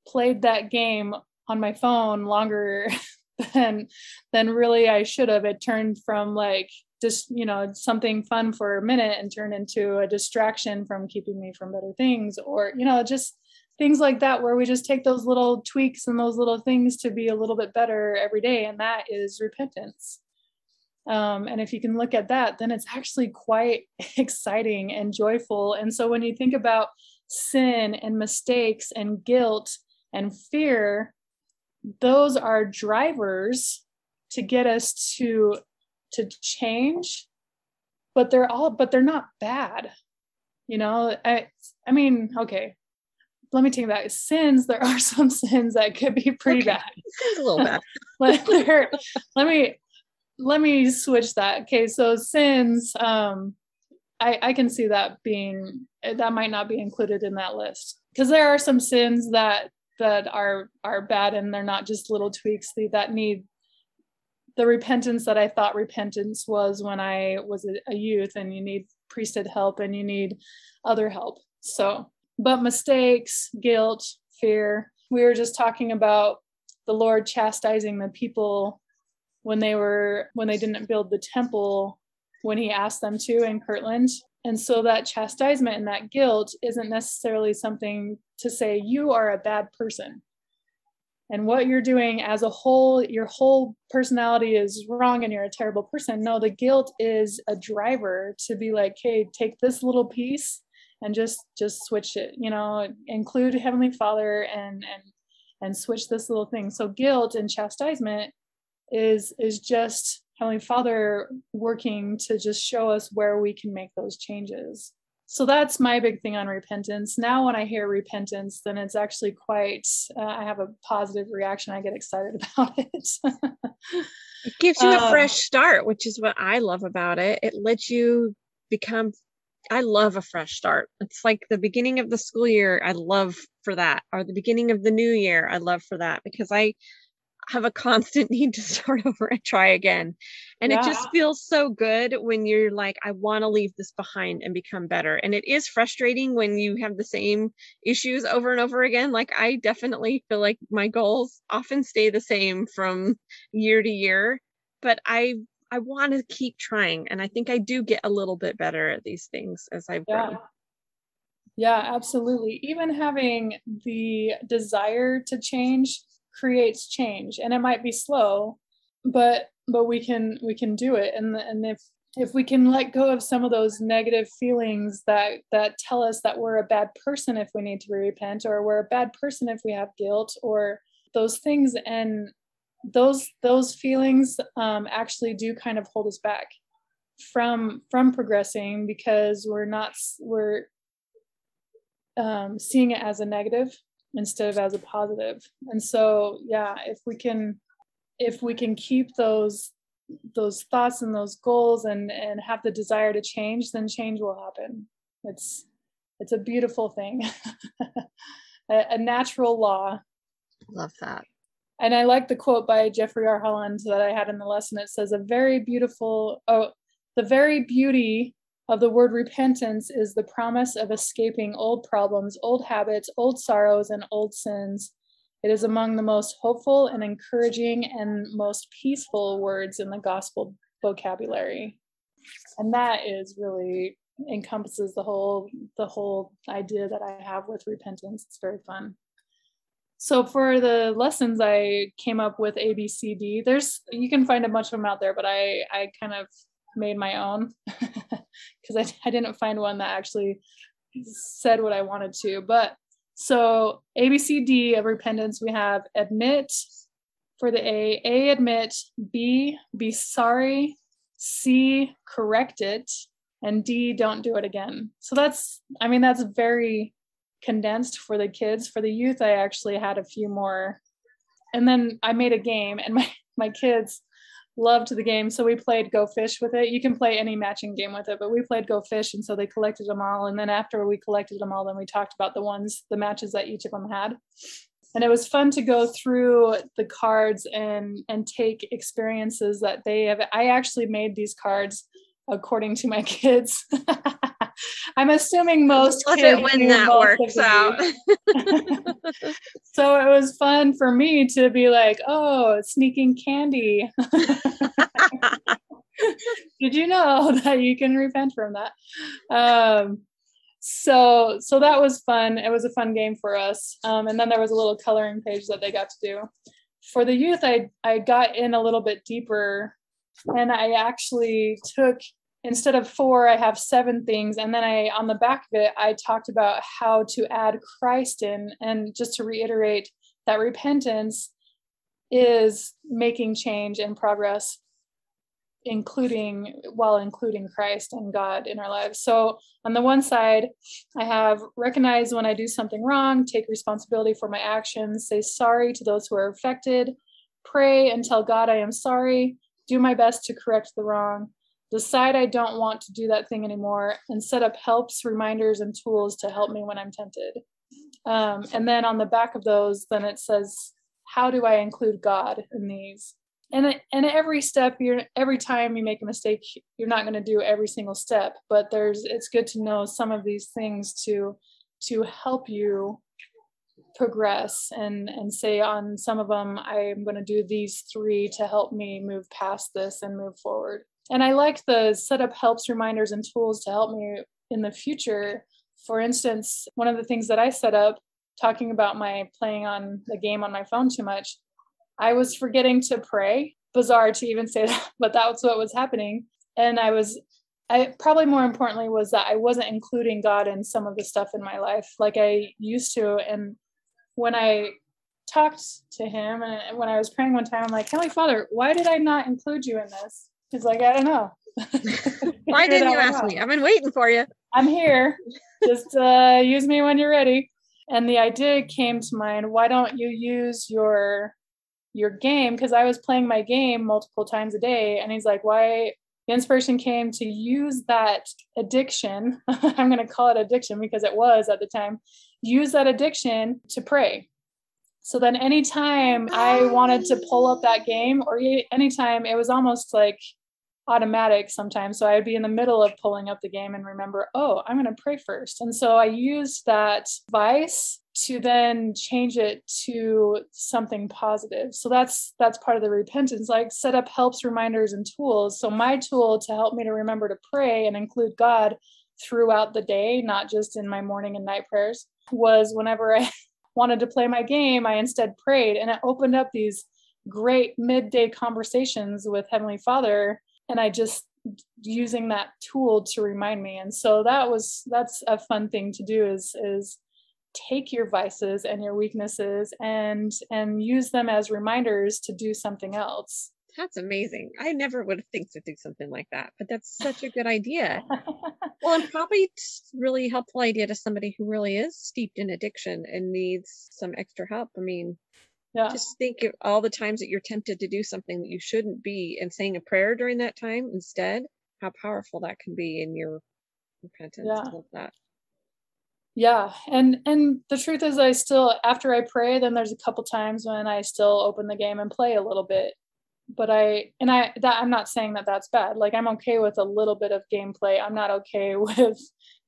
played that game on my phone longer than than really I should have. It turned from like just you know something fun for a minute and turn into a distraction from keeping me from better things, or you know just things like that where we just take those little tweaks and those little things to be a little bit better every day, and that is repentance. Um, and if you can look at that, then it's actually quite exciting and joyful. And so when you think about sin and mistakes and guilt and fear, those are drivers to get us to to change but they're all but they're not bad you know? I i mean okay let me take that. Sins there are some sins that could be pretty okay. bad. A little bad. Let, let me let me switch that. Okay, so sins, um, I, I can see that being that might not be included in that list. Because there are some sins that that are are bad and they're not just little tweaks that need the repentance that I thought repentance was when I was a, youth, and you need priesthood help and you need other help. So, but mistakes, guilt, fear. We were just talking about the Lord chastising the people when they were when they didn't build the temple when he asked them to in Kirtland. And so that chastisement and that guilt isn't necessarily something to say you are a bad person. And what you're doing as a whole your whole personality is wrong and you're a terrible person. No the guilt is a driver to be like hey take this little piece and just just switch it you know include heavenly father and and and switch this little thing. So guilt and chastisement is is just heavenly father working to just show us where we can make those changes so that's my big thing on repentance. Now when i hear repentance then it's actually quite uh, i have a positive reaction. I get excited about it. It gives you a fresh um, start which is what i love about it. It lets you become i love a fresh start. It's like the beginning of the school year i love for that or the beginning of the new year i love for that because i have a constant need to start over and try again. And yeah. it just feels so good when you're like, I want to leave this behind and become better. And it is frustrating when you have the same issues over and over again. Like, I definitely feel like my goals often stay the same from year to year, but I I want to keep trying. And I think I do get a little bit better at these things as I've yeah. grown. Yeah, absolutely. Even having the desire to change creates change. And it might be slow but but we can we can do it. And and if if we can let go of some of those negative feelings that that tell us that we're a bad person if we need to repent or we're a bad person if we have guilt or those things and those those feelings um, actually do kind of hold us back from from progressing because we're not we're um, seeing it as a negative instead of as a positive. And so yeah if we can if we can keep those those thoughts and those goals and and have the desire to change then change will happen. It's it's a beautiful thing. A, a, natural law. Love that. And i like the quote by jeffrey r. Holland that i had in the lesson. It says a very beautiful oh the very beauty of the word repentance is the promise of escaping old problems, old habits, old sorrows, and old sins. It is among the most hopeful and encouraging and most peaceful words in the gospel vocabulary. And that is really encompasses the whole the whole idea that I have with repentance. It's very fun. So for the lessons I came up with A B C D. There's you can find a bunch of them out there, but I I kind of made my own because I, I didn't find one that actually said what I wanted to. But so ABCD of repentance, we have admit for the A, A admit, B be sorry, C correct it, and D don't do it again. So that's I mean that's very condensed for the kids. For the youth, I actually had a few more. And then I made a game and my my kids loved the game. So we played Go Fish with it. You can play any matching game with it, but we played Go Fish. And so they collected them all. And then after we collected them all, then we talked about the ones, the matches that each of them had. And it was fun to go through the cards and and take experiences that they have. I actually made these cards according to my kids. I'm assuming most Love kids it when that works out. so it was fun for me to be like, oh, sneaking candy. Did you know that you can repent from that? Um, so so that was fun. It was a fun game for us. Um, and then there was a little coloring page that they got to do. For the youth, I I got in a little bit deeper and I actually took instead of four i have seven things. And then i on the back of it i talked about how to add christ in. And just to reiterate that repentance is making change and progress including while including christ and god in our lives. So on the one side i have recognize when i do something wrong take responsibility for my actions say sorry to those who are affected pray and tell god i am sorry do my best to correct the wrong decide I don't want to do that thing anymore, and set up helps, reminders, and tools to help me when I'm tempted. Um, and then on the back of those, then it says, how do I include God in these? And and every step, you're every time you make a mistake, you're not going to do every single step. But there's it's good to know some of these things to to help you progress and and say on some of them i'm going to do these three to help me move past this and move forward and I like the setup helps, reminders, and tools to help me in the future. For instance, one of the things that I set up talking about my playing on the game on my phone too much, I was forgetting to pray. Bizarre to even say that, but that's what was happening. And I was, I probably more importantly was that I wasn't including God in some of the stuff in my life like I used to. And when I talked to him and when I was praying one time, I'm like, Heavenly Father, why did I not include you in this? He's like, I don't know. why didn't you ask out. me? I've been waiting for you. I'm here. Just uh, use me when you're ready. And the idea came to mind. Why don't you use your your game? Because I was playing my game multiple times a day, and he's like, why? The inspiration came to use that addiction. I'm going to call it addiction because it was at the time. Use that addiction to pray. So then, anytime I wanted to pull up that game, or anytime it was almost like automatic sometimes. So I'd be in the middle of pulling up the game and remember, oh, I'm going to pray first. And so I used that vice to then change it to something positive. So that's that's part of the repentance. Like set up helps, reminders, and tools. So my tool to help me to remember to pray and include God throughout the day, not just in my morning and night prayers, was whenever I wanted to play my game, I instead prayed and it opened up these great midday conversations with Heavenly Father and I just using that tool to remind me. And so that was that's a fun thing to do is is take your vices and your weaknesses and and use them as reminders to do something else. That's amazing. I never would have think to do something like that, but that's such a good idea. well, and probably really helpful idea to somebody who really is steeped in addiction and needs some extra help. I mean, yeah. Just think of all the times that you're tempted to do something that you shouldn't be and saying a prayer during that time instead, how powerful that can be in your repentance. Yeah. that. Yeah. And and the truth is I still after I pray, then there's a couple times when I still open the game and play a little bit. But I and I that I'm not saying that that's bad. Like I'm okay with a little bit of gameplay. I'm not okay with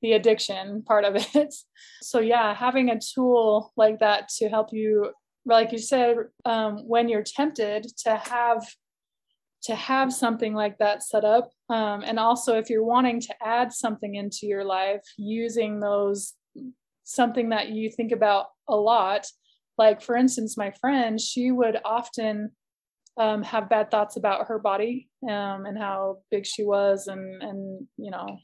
the addiction part of it. So yeah, having a tool like that to help you like you said, um, when you're tempted to have to have something like that set up, um, and also if you're wanting to add something into your life, using those something that you think about a lot. Like for instance, my friend, she would often um, have bad thoughts about her body um, and how big she was, and and you know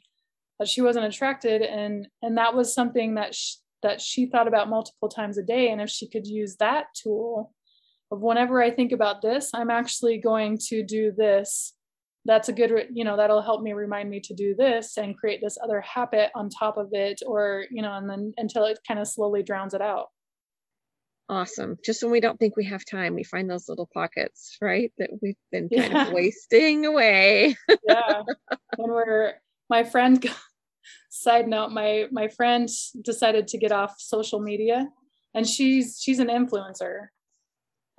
that she wasn't attracted, and and that was something that she, that she thought about multiple times a day. And if she could use that tool of whenever I think about this, I'm actually going to do this. That's a good, you know, that'll help me remind me to do this and create this other habit on top of it, or, you know, and then until it kind of slowly drowns it out. Awesome. Just when we don't think we have time, we find those little pockets, right? That we've been kind yeah. of wasting away. yeah. When we're, my friend side note my my friend decided to get off social media and she's she's an influencer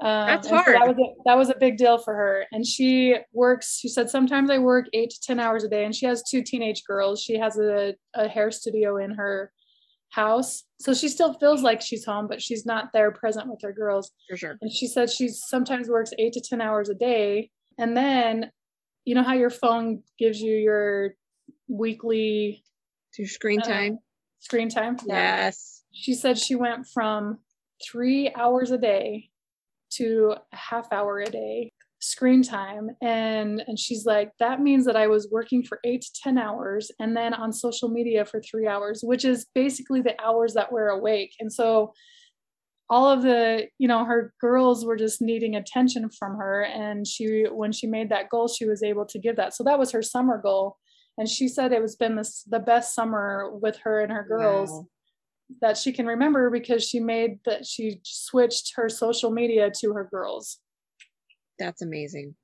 um, That's hard. So that was a, that was a big deal for her, and she works. She said sometimes I work eight to ten hours a day, and she has two teenage girls. She has a, a hair studio in her house, so she still feels like she's home, but she's not there present with her girls. For sure. And she said she sometimes works eight to ten hours a day, and then, you know how your phone gives you your weekly screen uh, time. Screen time. Yes. She said she went from three hours a day to a half hour a day screen time and and she's like that means that i was working for eight to ten hours and then on social media for three hours which is basically the hours that we're awake. And so all of the you know her girls were just needing attention from her and she when she made that goal she was able to give that. So that was her summer goal. And she said it was been this, the best summer with her and her girls wow. that she can remember because she made that she switched her social media to her girls that's amazing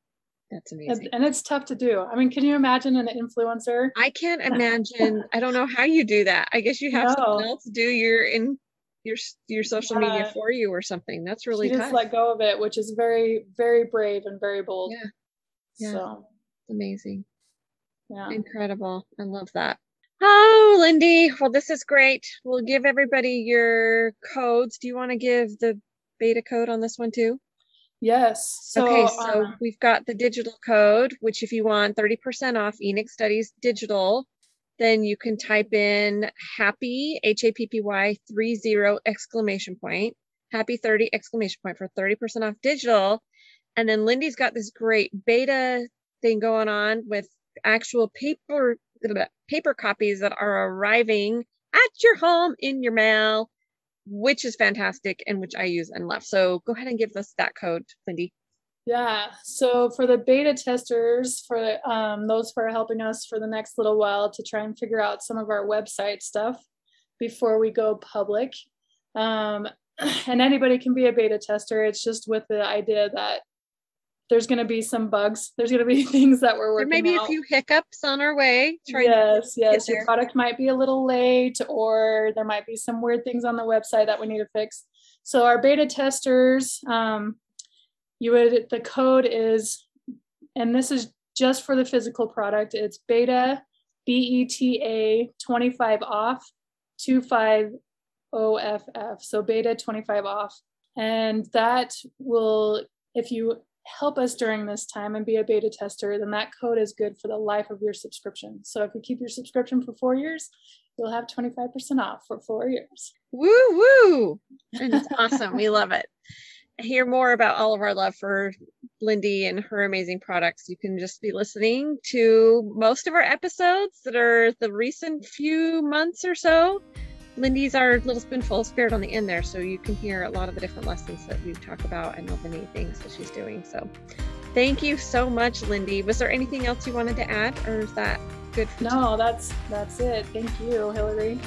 that's amazing and, it's tough to do i mean can you imagine an influencer i can't imagine i don't know how you do that i guess you have no. someone else do your in your your social yeah. media for you or something that's really she just tough. let go of it which is very very brave and very bold yeah yeah so. amazing yeah. Incredible. I love that. Oh, Lindy. Well, this is great. We'll give everybody your codes. Do you want to give the beta code on this one too? Yes. So, okay, so um, we've got the digital code, which if you want 30% off Enix Studies Digital, then you can type in happy H A P P Y three zero exclamation point happy 30 exclamation point for 30% off digital. And then Lindy's got this great beta thing going on with actual paper paper copies that are arriving at your home in your mail, which is fantastic and which I use and love. So go ahead and give us that code, Cindy. Yeah. So for the beta testers, for um, those who are helping us for the next little while to try and figure out some of our website stuff before we go public, um, and anybody can be a beta tester. It's just with the idea that there's going to be some bugs. There's going to be things that we're working. There may be out. a few hiccups on our way. yes, yes. Your product might be a little late, or there might be some weird things on the website that we need to fix. So our beta testers, um, you would the code is, and this is just for the physical product. It's beta B E T A 25 off two five OFF. So beta 25 off. And that will, if you help us during this time and be a beta tester, then that code is good for the life of your subscription. So if you keep your subscription for four years, you'll have 25% off for four years. Woo woo. And it's awesome. We love it. Hear more about all of our love for Lindy and her amazing products. You can just be listening to most of our episodes that are the recent few months or so. Lindy's our little spoonful of spirit on the end there, so you can hear a lot of the different lessons that we talk about and all the neat things that she's doing. So thank you so much, Lindy. Was there anything else you wanted to add, or is that good? no, that's that's it. Thank you, Hillary.